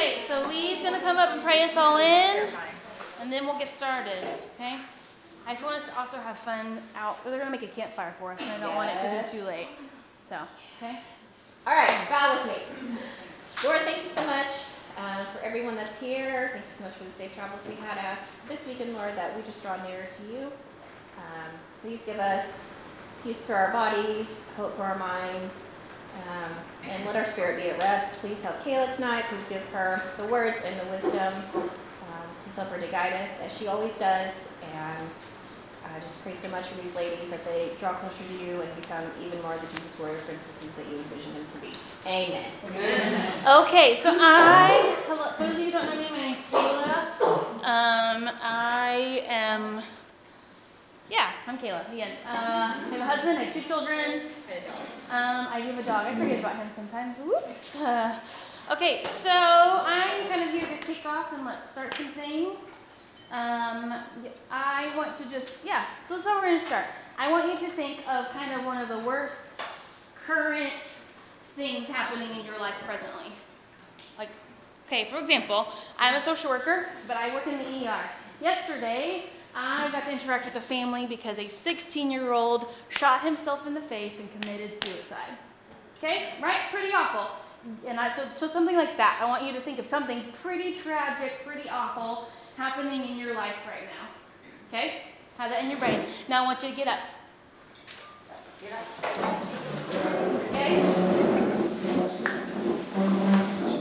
Okay, so Lee's gonna come up and pray us all in, and then we'll get started, okay? I just want us to also have fun out, they're gonna make a campfire for us, and I don't want it to be too late, so, okay? All right, bow with me. Lord, thank you so much uh, for everyone that's here. Thank you so much for the safe travels we had asked this weekend, Lord, that we just draw nearer to you. Um, please give us peace for our bodies, hope for our mind, um, and let our spirit be at rest. Please help Kayla tonight. Please give her the words and the wisdom. Um, please help her to guide us as she always does. And I just pray so much for these ladies that they draw closer to you and become even more the Jesus warrior princesses that you envision them to be. Amen. Okay, so I, hello, for those of you who don't know me, my name's Kayla. Um, I am, yeah, I'm Kayla, end. Uh, I have a husband, I have two children. Um, I have a dog, I forget about him sometimes, whoops. Uh, okay, so I'm kind of here to kick off and let's start some things. Um, I want to just, yeah, so that's how we're gonna start. I want you to think of kind of one of the worst current things happening in your life presently. Like, okay, for example, I'm a social worker, but I work in the ER. Yesterday, I got to interact with a family because a 16 year old shot himself in the face and committed suicide. Okay, right? Pretty awful. And I, so, so something like that. I want you to think of something pretty tragic, pretty awful happening in your life right now. Okay? Have that in your brain. Now I want you to get up. Get up. Okay?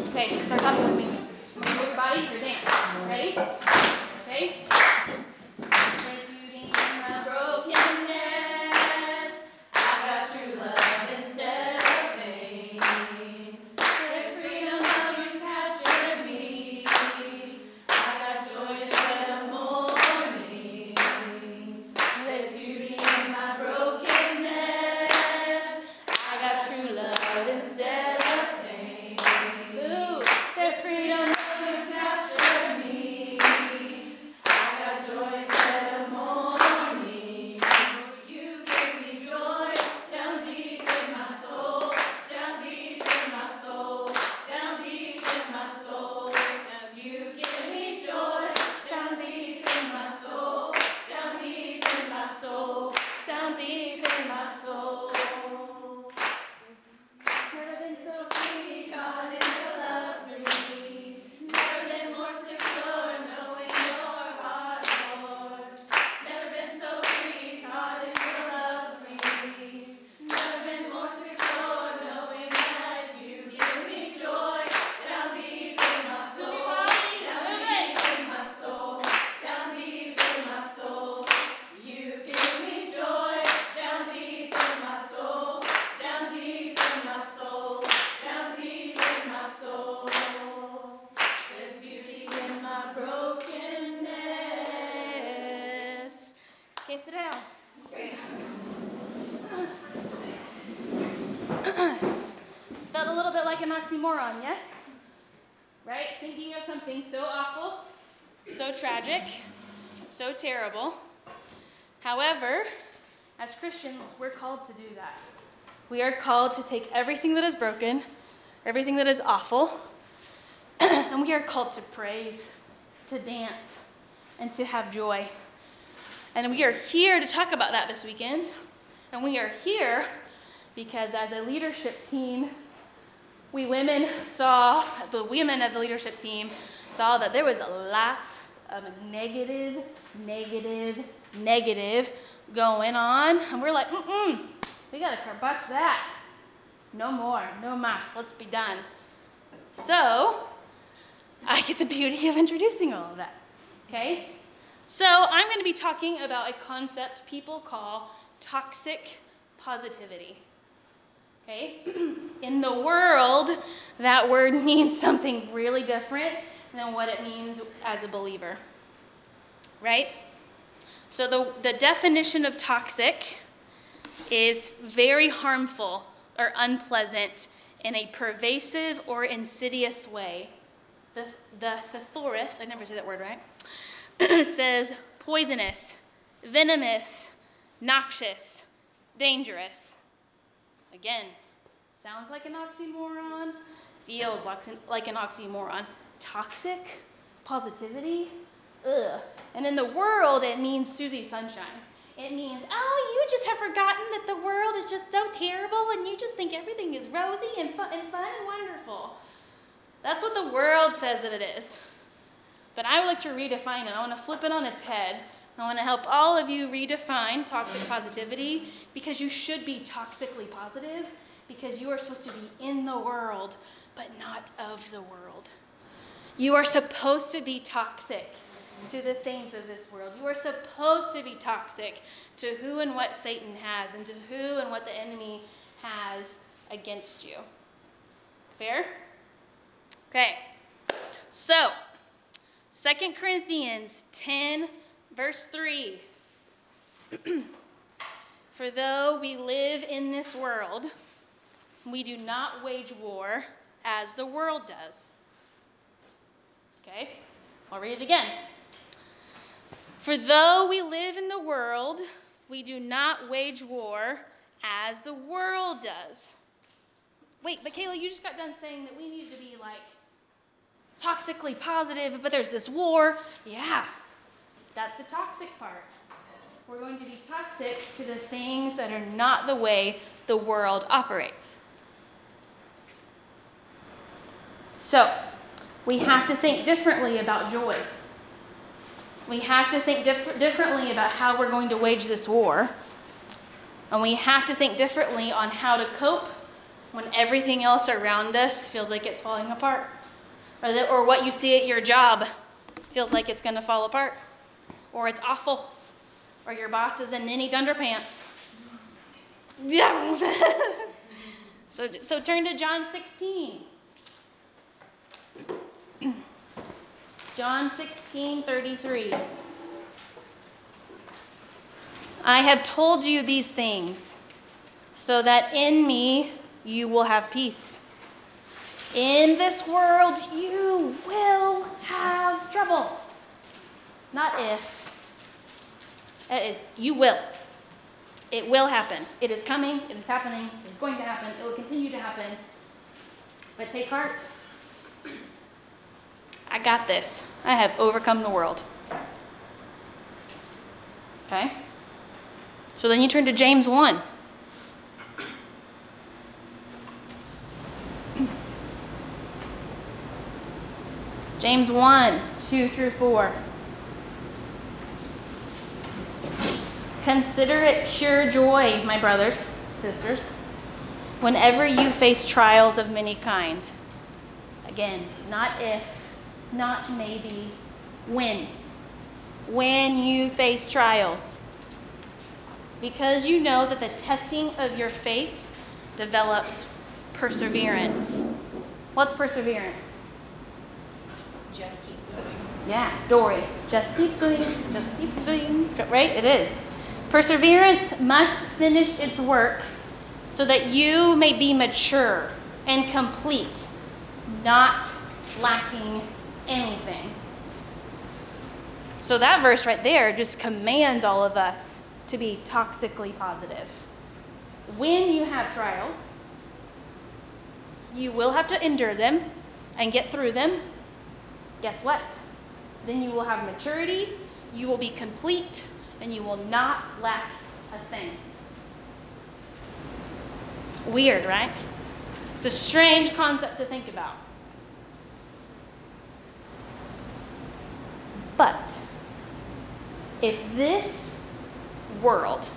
Okay, start talking with me. Move your body, your dance. Ready? Okay? Felt a little bit like an oxymoron, yes? Right? Thinking of something so awful, so tragic, so terrible. However, as Christians, we're called to do that. We are called to take everything that is broken, everything that is awful, and we are called to praise, to dance, and to have joy. And we are here to talk about that this weekend. And we are here because, as a leadership team, we women saw, the women of the leadership team saw that there was a lot of negative, negative, negative going on. And we're like, mm-mm, we gotta botch that. No more, no mas, let's be done. So, I get the beauty of introducing all of that. Okay? So, I'm going to be talking about a concept people call toxic positivity. Okay? In the world, that word means something really different than what it means as a believer. Right? So, the, the definition of toxic is very harmful or unpleasant in a pervasive or insidious way. The, the thesaurus, I never say that word right, says poisonous, venomous, noxious, dangerous. Again, sounds like an oxymoron, feels like an, oxymoron. toxic positivity. Ugh. And in the world, it means Susie Sunshine. It means, oh, you just have forgotten that the world is just so terrible and you just think everything is rosy and fun and, fun and wonderful. That's what the world says that it is. But I would like to redefine it. I want to flip it on its head. I want to help all of you redefine toxic positivity because you should be toxically positive because you are supposed to be in the world, but not of the world. You are supposed to be toxic to the things of this world. You are supposed to be toxic to who and what Satan has and to who and what the enemy has against you. Fair? Okay. So, Second Corinthians 10, verse 3. For though we live in this world, we do not wage war as the world does. Okay? I'll read it again. For though we live in the world, we do not wage war as the world does. Wait, but Kayla, you just got done saying that we need to be like toxically positive, but there's this war. Yeah, that's the toxic part. We're going to be toxic to the things that are not the way the world operates. So, we have to think differently about joy. We have to think diff- differently about how we're going to wage this war. And we have to think differently on how to cope when everything else around us feels like it's falling apart. Or, that, or what you see at your job feels like it's going to fall apart. Or it's awful. Or your boss is in ninny dunderpants. Yeah. so, so turn to John 16. John 16, 33. I have told you these things so that in me you will have peace. In this world you will have trouble. Not if. It is, you will. It will happen. It is coming. It is happening. It's going to happen. It will continue to happen. But take heart. I got this. I have overcome the world. Okay? So then you turn to James 1. James 1, 2 through 4. Consider it pure joy, my brothers, sisters, whenever you face trials of many kind. Again, not if, not maybe, when. When you face trials. Because you know that the testing of your faith develops perseverance. What's perseverance? Just keep moving. Yeah, Dory. Just keep swimming, just keep swimming. Right? It is. Perseverance must finish its work so that you may be mature and complete, not lacking anything. So that verse right there just commands all of us to be toxically positive. When you have trials, you will have to endure them and get through them. Guess what? Then you will have maturity, you will be complete, and you will not lack a thing. Weird, right? It's a strange concept to think about. But if this world,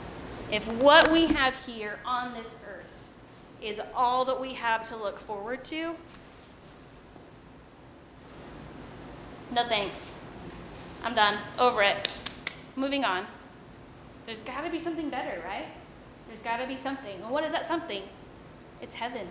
if what we have here on this earth is all that we have to look forward to, no thanks. I'm done. Over it. Moving on. There's got to be something better, right? There's got to be something. And what is that something? It's heaven.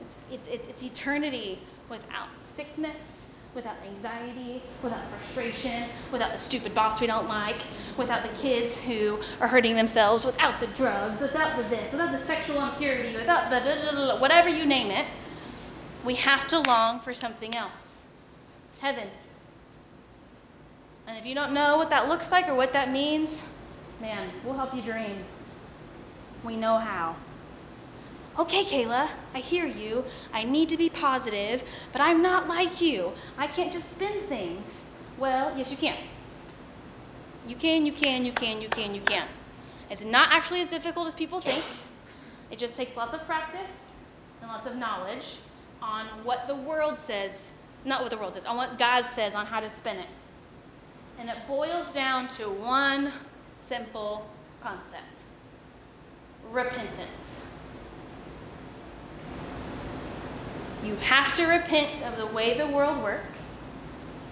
It's, it's, it's, it's eternity without sickness, without anxiety, without frustration, without the stupid boss we don't like, without the kids who are hurting themselves, without the drugs, without the this, without the sexual impurity, without the whatever you name it. We have to long for something else. Heaven. And if you don't know what that looks like or what that means, man, we'll help you dream. We know how. Okay, Kayla, I hear you. I need to be positive, but I'm not like you. I can't just spin things. Well, yes, you can. You can, you can, you can, you can, you can. It's not actually as difficult as people think. It just takes lots of practice and lots of knowledge on what the world says, not what the world says, on what God says on how to spin it. And it boils down to one simple concept repentance. You have to repent of the way the world works,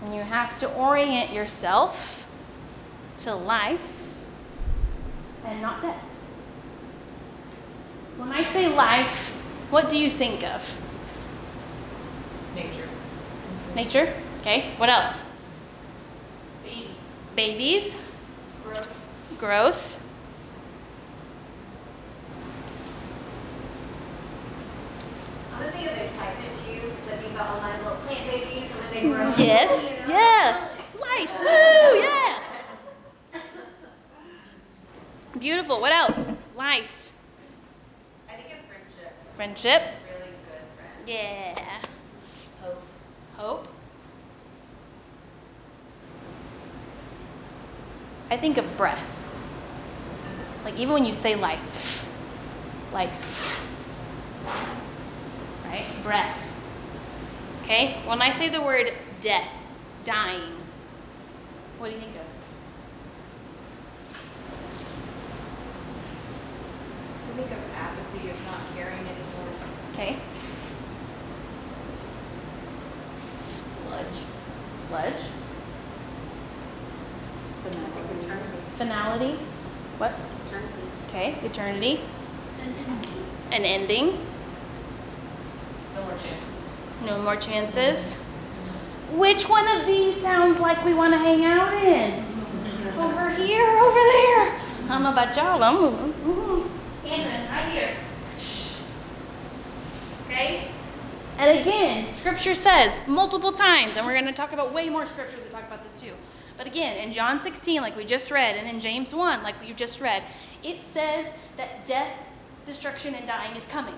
and you have to orient yourself to life and not death. When I say life, what do you think of? Nature. Nature? Okay, what else? Babies. Babies, Growth. growth, I was thinking of excitement too, because I think about all my little plant babies and when they grow. Yes, you know? yeah. life, woo, yeah. Beautiful, what else? Life, I think of friendship. friendship, Really good friends. yeah. Hope. Hope. I think of breath. Like even when you say life, like, right? Breath. Okay? When I say the word death, dying, what do you think of? I think of apathy, of not caring anymore. Okay? Sludge. Sludge. I think eternity. Finality. What? Eternity. Okay. Eternity. An ending. No more chances. No more chances. Which one of these sounds like we want to hang out in? Over here, over there. I don't know about y'all. I'm moving. Mm-hmm. Camden, right here. Okay? And again, scripture says multiple times, and we're going to talk about way more scriptures to talk about this too. But again, in John 16, like we just read, and in James 1, like we just read, it says that death, destruction, and dying is coming.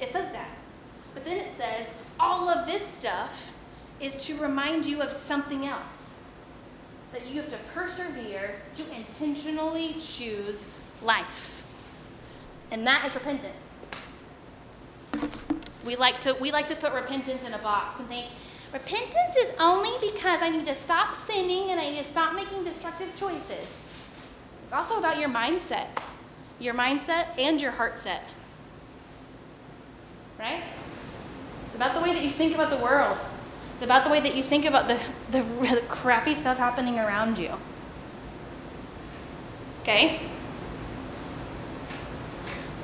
It says that. But then it says all of this stuff is to remind you of something else. That you have to persevere to intentionally choose life. And that is repentance. We like to we like to put repentance in a box and think repentance is only because I need to stop sinning and I need to stop making destructive choices. It's also about your mindset. Your mindset and your heart set. Right? It's about the way that you think about the world. It's about the way that you think about the, the, the crappy stuff happening around you. Okay?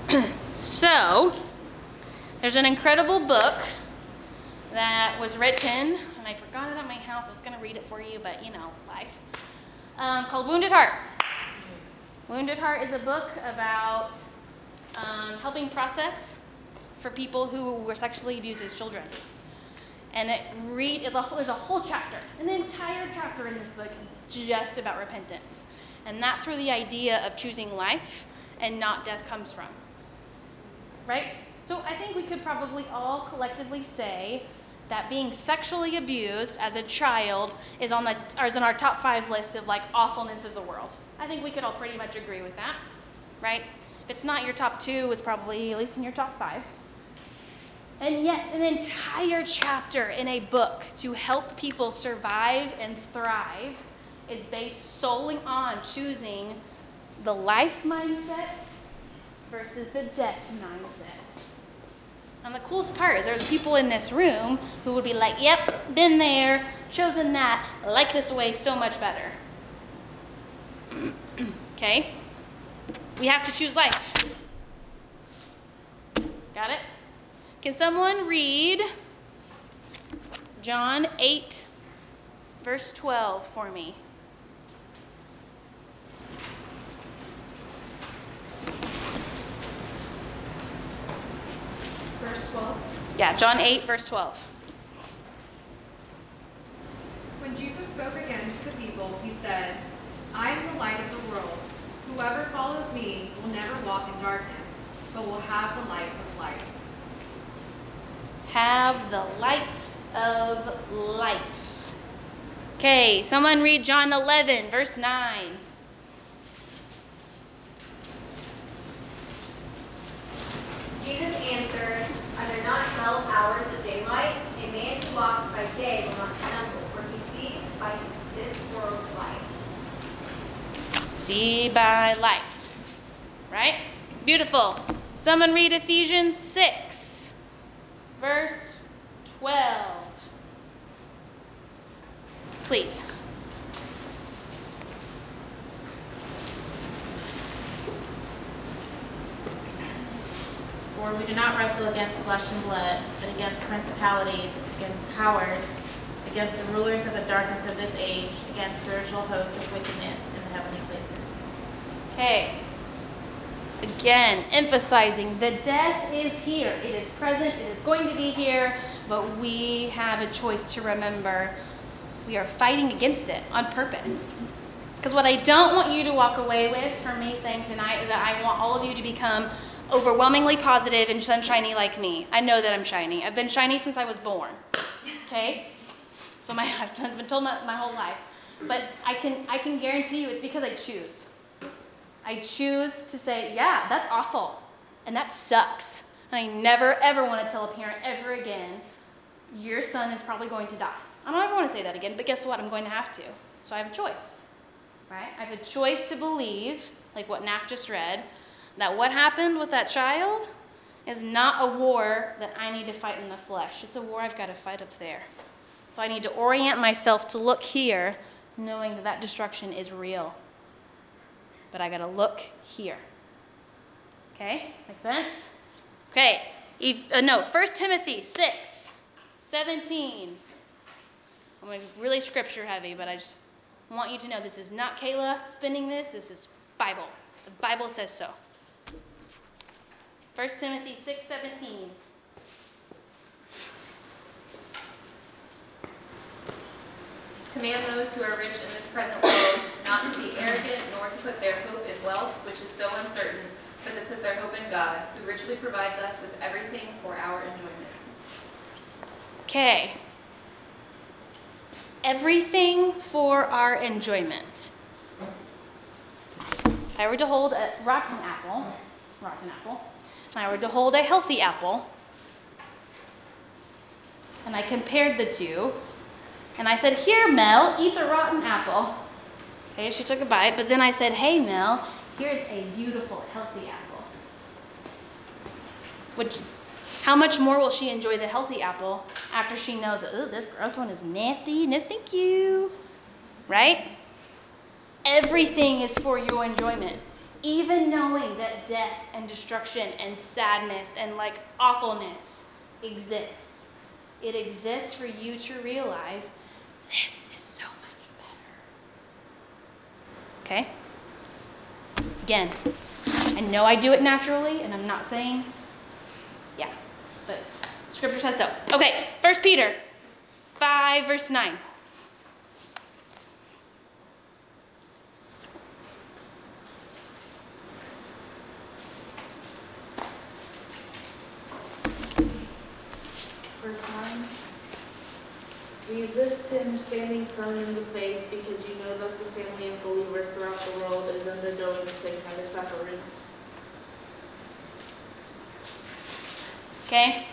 so, there's an incredible book that was written, and I forgot it at my house. I was going to read it for you, but you know, life. Um, called Wounded Heart. Wounded Heart is a book about um, helping process for people who were sexually abused as children. And it read it, there's a whole chapter, an entire chapter in this book just about repentance. And that's where the idea of choosing life and not death comes from. Right? So I think we could probably all collectively say that being sexually abused as a child is on the or is on our top five list of like awfulness of the world. I think we could all pretty much agree with that, right? If it's not your top two, it's probably at least in your top five. And yet, an entire chapter in a book to help people survive and thrive is based solely on choosing the life mindset versus the death mindset. And the coolest part is there's people in this room who would be like, yep, been there, chosen that, like this way so much better. okay? We have to choose life. Got it? Can someone read John 8, verse 12 for me? Verse 12. Yeah, John 8, verse 12. When Jesus spoke again to the people, he said, I am the light of the world. Whoever follows me will never walk in darkness, but will have the light of life. Have the light of life. Okay, someone read John 11, verse 9. 12 hours of daylight, a man who walks by day will not stumble, for he sees by this world's light. See by light. Right? Beautiful. Someone read Ephesians 6, verse 12. Please. For we do not wrestle against flesh and blood, but against principalities, against powers, against the rulers of the darkness of this age, against spiritual hosts of wickedness in the heavenly places. Okay. Again, emphasizing the death is here. It is present. It is going to be here. But we have a choice to remember we are fighting against it on purpose. Because what I don't want you to walk away with from me saying tonight is that I want all of you to become overwhelmingly positive and sunshiny like me. I know that I'm shiny. I've been shiny since I was born. Okay? So my, I've been told my, my whole life. But I can, I can guarantee you it's because I choose. I choose to say, yeah, that's awful. And that sucks. And I never, ever want to tell a parent ever again, your son is probably going to die. I don't ever want to say that again, but guess what? I'm going to have to. So I have a choice, right? I have a choice to believe, like what Naf just read, that what happened with that child is not a war that I need to fight in the flesh. It's a war I've got to fight up there. So I need to orient myself to look here, knowing that that destruction is real. But I got to look here. Okay? Make sense? Okay. Eve, uh, no, 1 Timothy 6, 17. I'm to really scripture heavy, but I just want you to know this is not Kayla spinning this, this is Bible. The Bible says so. 1 Timothy 6, 17. Command those who are rich in this present world not to be arrogant, nor to put their hope in wealth, which is so uncertain, but to put their hope in God, who richly provides us with everything for our enjoyment. Okay. Everything for our enjoyment. If I were to hold a rotten apple, rotten apple, I were to hold a healthy apple, and I compared the two, and I said, Here, Mel, eat the rotten apple. Okay, she took a bite, but then I said, Hey, Mel, here's a beautiful, healthy apple. Which, how much more will she enjoy the healthy apple after she knows oh, this gross one is nasty? No, thank you. Right? Everything is for your enjoyment. Even knowing that death and destruction and sadness and like awfulness exists. It exists for you to realize this is so much better. Okay? Again, I know I do it naturally, and I'm not saying, yeah, but scripture says so. Okay, First Peter 5, verse 9. Verse 9. Resist him standing firm in the faith because you know that the family of believers throughout the world is undergoing the same kind of sufferings. Okay?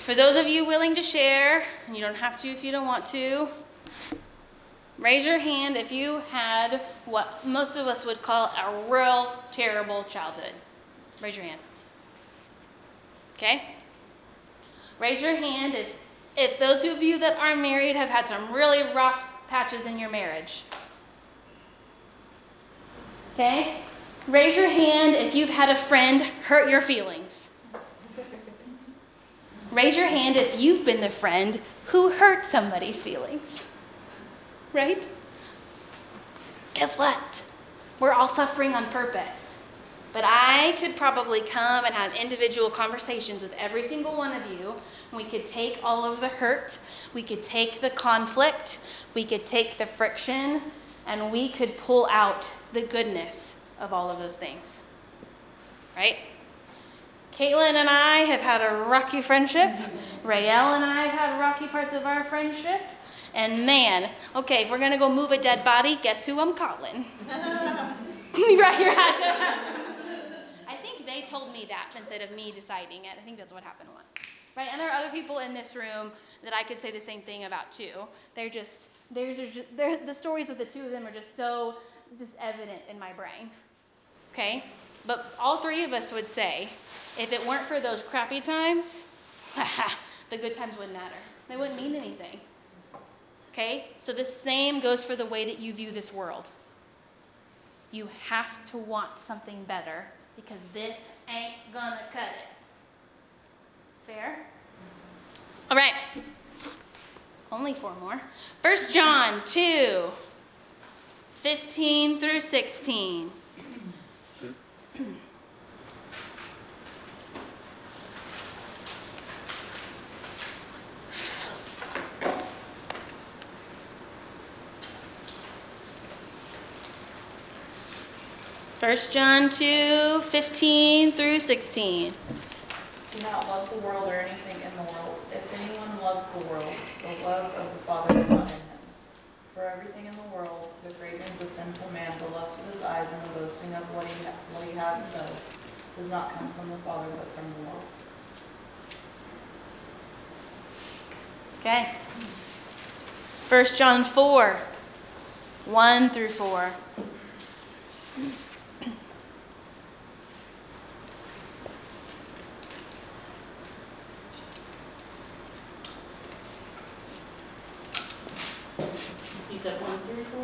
For those of you willing to share, and you don't have to if you don't want to, raise your hand if you had what most of us would call a real terrible childhood. Raise your hand. Okay? Raise your hand if, if those of you that are married have had some really rough patches in your marriage. Okay? Raise your hand if you've had a friend hurt your feelings. Raise your hand if you've been the friend who hurt somebody's feelings. Right? Guess what? We're all suffering on purpose. But I could probably come and have individual conversations with every single one of you. We could take all of the hurt, we could take the conflict, we could take the friction, and we could pull out the goodness of all of those things. right? Caitlin and I have had a rocky friendship. Rael and I have had rocky parts of our friendship. And man, okay, if we're gonna go move a dead body, guess who I'm calling? right here. They told me that instead of me deciding it. I think that's what happened once. Right? And there are other people in this room that I could say the same thing about too. They're just, are just, they're, the stories of the two of them are just so just evident in my brain. Okay? But all three of us would say, if it weren't for those crappy times, the good times wouldn't matter. They wouldn't mean anything. Okay? So the same goes for the way that you view this world. You have to want something better because this ain't gonna cut it. Fair? All right. Only four more. First John 2 15 through 16. First John 2, 15 through 16. Do not love the world or anything in the world. If anyone loves the world, the love of the Father is not in him. For everything in the world, the cravings of sinful man, the lust of his eyes, and the boasting of what he, what he has and does, does not come from the Father, but from the world. Okay. 1 John 4, 1 through 4. You said one through four?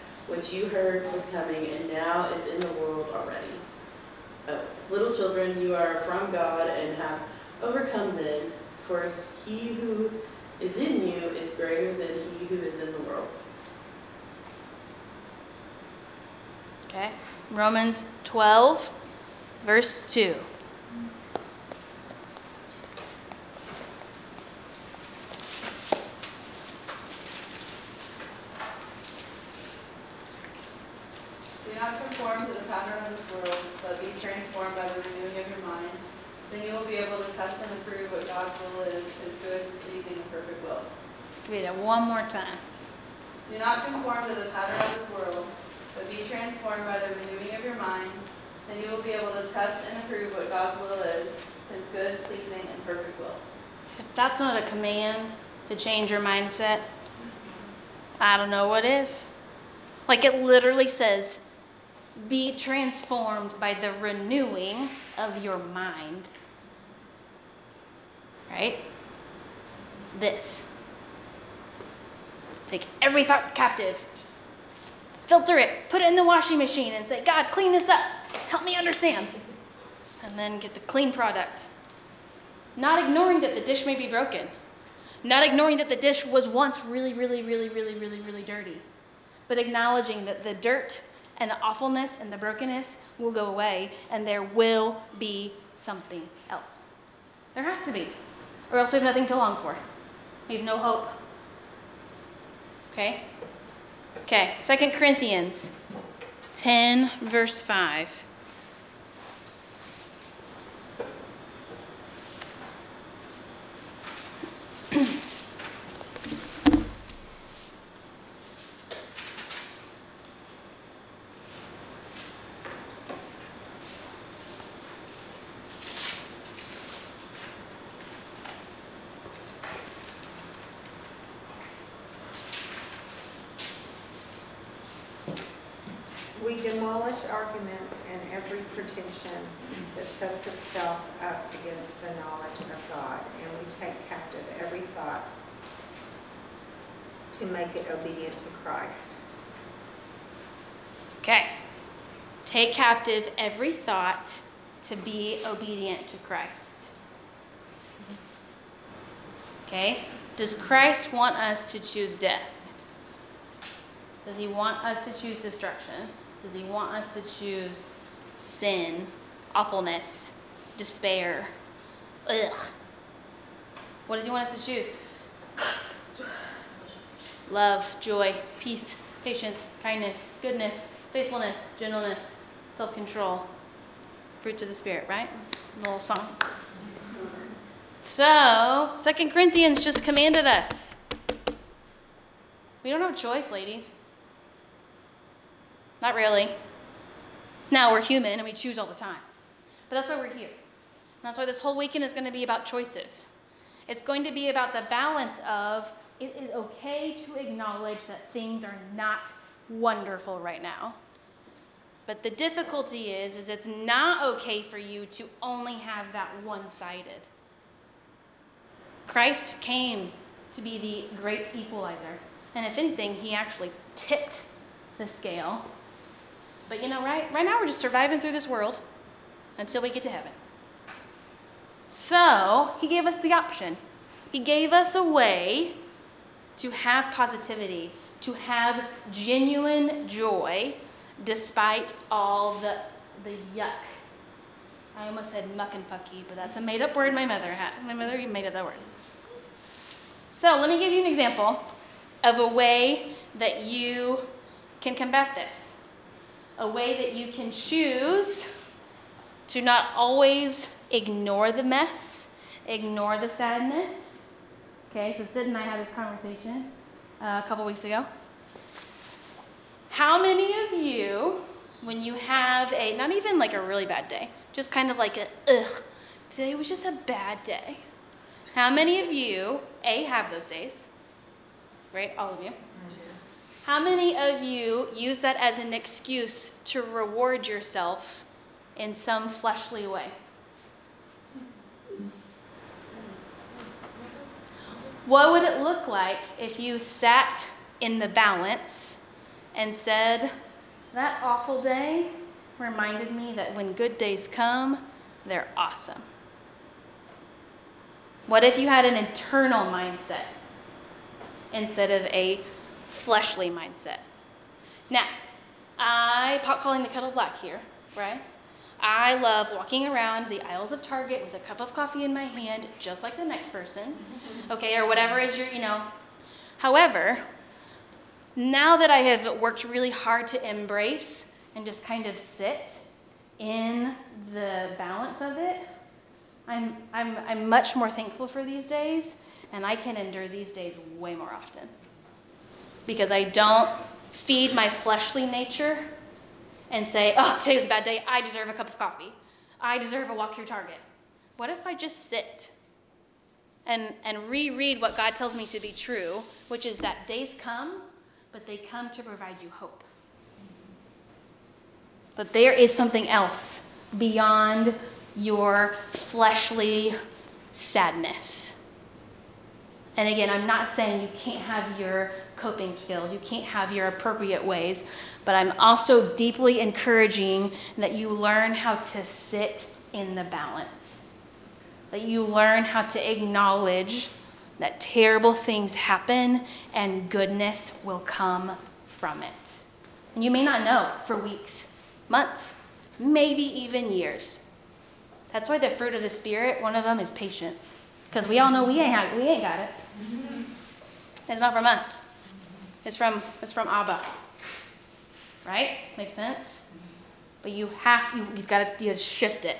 which you heard was coming and now is in the world already. Oh, little children, you are from God and have overcome them, for he who is in you is greater than he who is in the world. Okay. Romans 12, verse 2. Do not conform to the pattern of this world, but be transformed by the renewing of your mind. Then you will be able to test and approve what God's will is, his good, pleasing, and perfect will. Read it one more time. Do not conform to the pattern of this world, but be transformed by the renewing of your mind. Then you will be able to test and approve what God's will is, his good, pleasing, and perfect will. If that's not a command to change your mindset, I don't know what is. Like it literally says, be transformed by the renewing of your mind. Right? This. Take every thought captive, filter it, put it in the washing machine, and say, God, clean this up. Help me understand. And then get the clean product. Not ignoring that the dish may be broken. Not ignoring that the dish was once really, really, really, really, really, really dirty. But acknowledging that the dirt and the awfulness and the brokenness will go away and there will be something else. There has to be. Or else we have nothing to long for. We have no hope. Okay? Okay, Second Corinthians 10, verse 5. We demolish arguments and every pretension that sets itself up against the knowledge of God, and we take captive every thought to make it obedient to Christ. Okay. Take captive every thought to be obedient to Christ. Okay? Does Christ want us to choose death? Does he want us to choose destruction? Does he want us to choose sin, awfulness, despair? Ugh. What does he want us to choose? Love, joy, peace, patience, kindness, goodness, faithfulness, gentleness, self control. Fruits of the Spirit, right? That's a little song. So, Second Corinthians just commanded us. We don't have a choice, ladies. Not really. Now we're human and we choose all the time. But that's why we're here. And that's why this whole weekend is going to be about choices. It's going to be about the balance of it is okay to acknowledge that things are not wonderful right now. But the difficulty is is it's not okay for you to only have that one-sided. Christ came to be the great equalizer. And if anything, he actually tipped the scale. But you know, right, right now we're just surviving through this world until we get to heaven. So he gave us the option. He gave us a way to have positivity, to have genuine joy despite all the, the yuck. I almost said muck and pucky, but that's a made up word my mother had. My mother made up that word. So let me give you an example of a way that you can combat this. A way that you can choose to not always ignore the mess, ignore the sadness. Okay, so Sid and I had this conversation uh, a couple weeks ago. How many of you, when you have a, not even like a really bad day, just kind of like a, ugh, today was just a bad day. How many of you, A, have those days? Right? All of you. How many of you use that as an excuse to reward yourself in some fleshly way? What would it look like if you sat in the balance and said, That awful day reminded me that when good days come, they're awesome? What if you had an internal mindset instead of a fleshly mindset? Now, I pot calling the kettle black here, right? I love walking around the aisles of Target with a cup of coffee in my hand, just like the next person, mm-hmm. okay, or whatever is your, you know. However, now that I have worked really hard to embrace and just kind of sit in the balance of it, I'm, I'm, I'm much more thankful for these days, and I can endure these days way more often. Because I don't feed my fleshly nature and say, oh, today was a bad day. I deserve a cup of coffee. I deserve a walk through Target. What if I just sit and, and reread what God tells me to be true, which is that days come, but they come to provide you hope? But there is something else beyond your fleshly sadness. And again, I'm not saying you can't have your coping skills, you can't have your appropriate ways, but I'm also deeply encouraging that you learn how to sit in the balance. That you learn how to acknowledge that terrible things happen and goodness will come from it. And you may not know for weeks, months, maybe even years. That's why the fruit of the Spirit, one of them is patience. Because we all know we ain't, have, we ain't got it. It's not from us. It's from, it's from Abba. Right? Makes sense? But you have, you, you've got to, you shift it.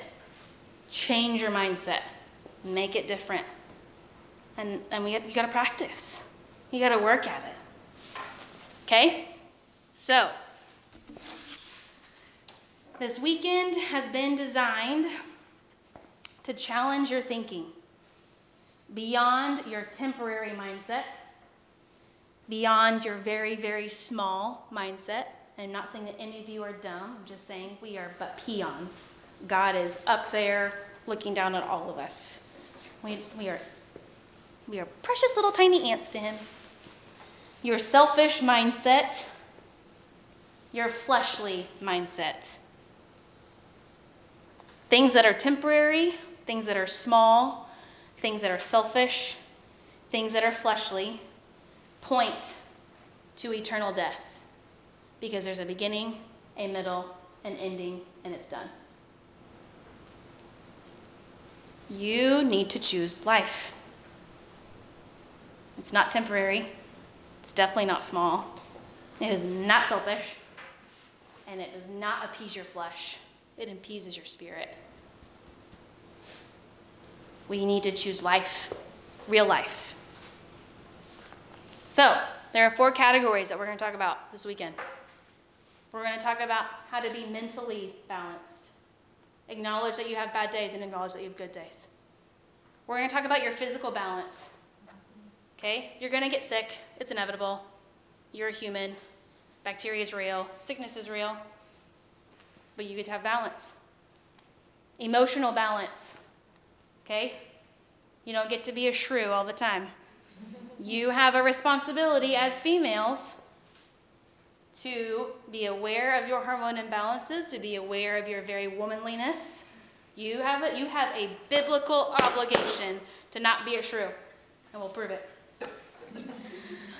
Change your mindset. Make it different. And, and we, you got to practice. You got to work at it. Okay? So, this weekend has been designed to challenge your thinking beyond your temporary mindset, beyond your very, very small mindset. I'm not saying that any of you are dumb, I'm just saying we are but peons. God is up there looking down at all of us. We, we, are, we are precious little tiny ants to Him. Your selfish mindset, your fleshly mindset. Things that are temporary things that are small, things that are selfish, things that are fleshly, point to eternal death because there's a beginning, a middle, an ending, and it's done. You need to choose life. It's not temporary, it's definitely not small, it is not selfish, and it does not appease your flesh, it appeases your spirit. We need to choose life, real life. So, there are four categories that we're going to talk about this weekend. We're going to talk about how to be mentally balanced. Acknowledge that you have bad days and acknowledge that you have good days. We're going to talk about your physical balance. Okay? You're going to get sick, it's inevitable. You're a human. Bacteria is real, sickness is real. But you get to have balance. Emotional balance. Okay? You don't get to be a shrew all the time. You have a responsibility as females to be aware of your hormone imbalances, to be aware of your very womanliness. You have a, you have a biblical obligation to not be a shrew, and we'll prove it.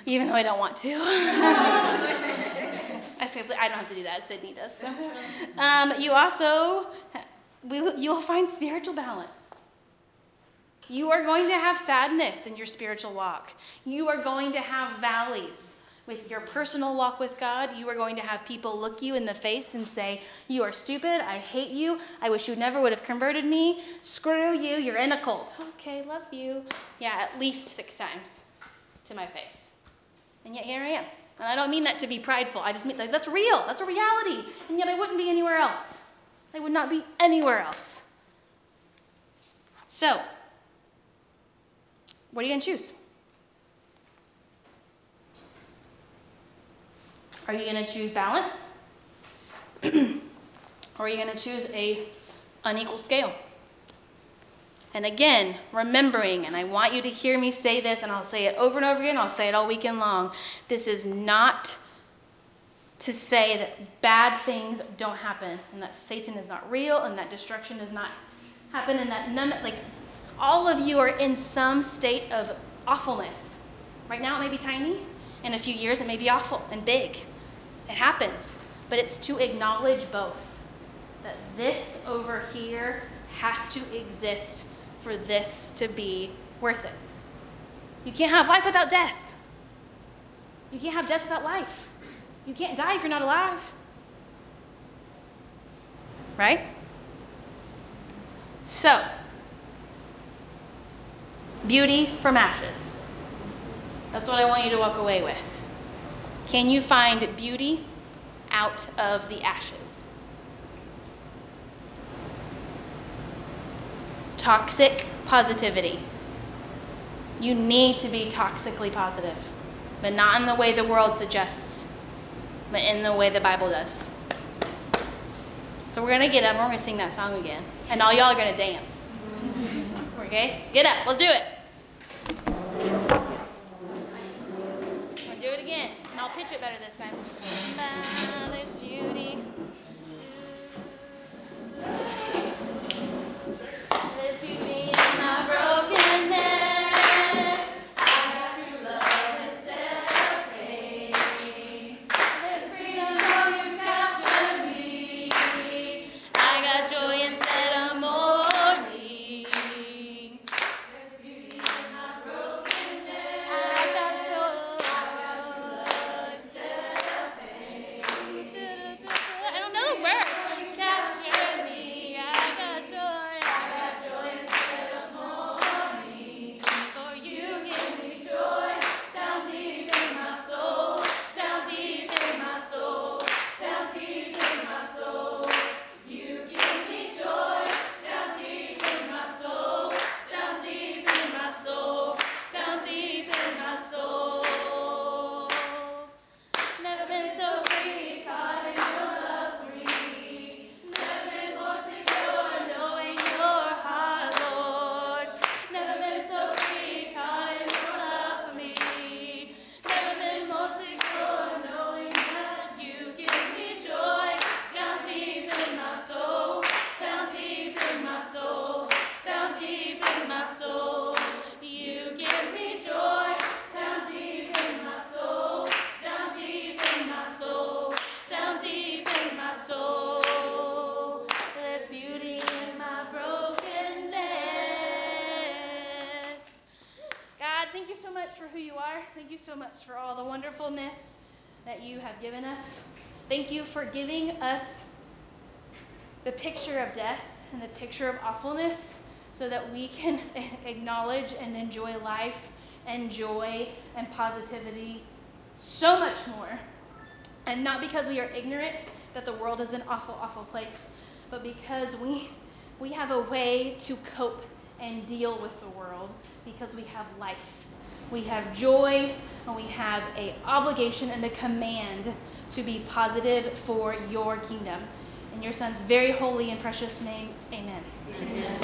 Even though I don't want to. I, don't have to do that, Sydney does. So. Um, you also, you'll find spiritual balance. You are going to have sadness in your spiritual walk. You are going to have valleys with your personal walk with God. You are going to have people look you in the face and say, You are stupid. I hate you. I wish you never would have converted me. Screw you. You're in a cult. Okay, love you. Yeah, at least six times to my face. And yet here I am. And I don't mean that to be prideful. I just mean like, that's real. That's a reality. And yet I wouldn't be anywhere else. I would not be anywhere else. So, what are you going to choose? Are you going to choose balance? or are you going to choose a unequal scale? And again, remembering, and I want you to hear me say this, and I'll say it over and over again, I'll say it all weekend long. This is not to say that bad things don't happen, and that Satan is not real, and that destruction does not happen, and that none, like, all of you are in some state of awfulness. Right now, it may be tiny. In a few years, it may be awful and big. It happens. But it's to acknowledge both that this over here has to exist for this to be worth it. You can't have life without death. You can't have death without life. You can't die if you're not alive. Right? So, Beauty from ashes. That's what I want you to walk away with. Can you find beauty out of the ashes? Toxic positivity. You need to be toxically positive, but not in the way the world suggests, but in the way the Bible does. So we're going to get up and we're going to sing that song again. And all y'all are going to dance. Okay? Get up. Let's do it. Do it again. Pitch it better this time. Thank you for giving us the picture of death and the picture of awfulness so that we can acknowledge and enjoy life and joy and positivity so much more. And not because we are ignorant that the world is an awful, awful place, but because we, we have a way to cope and deal with the world because we have life. We have joy and we have a obligation and a command to be positive for your kingdom. In your son's very holy and precious name, amen. amen.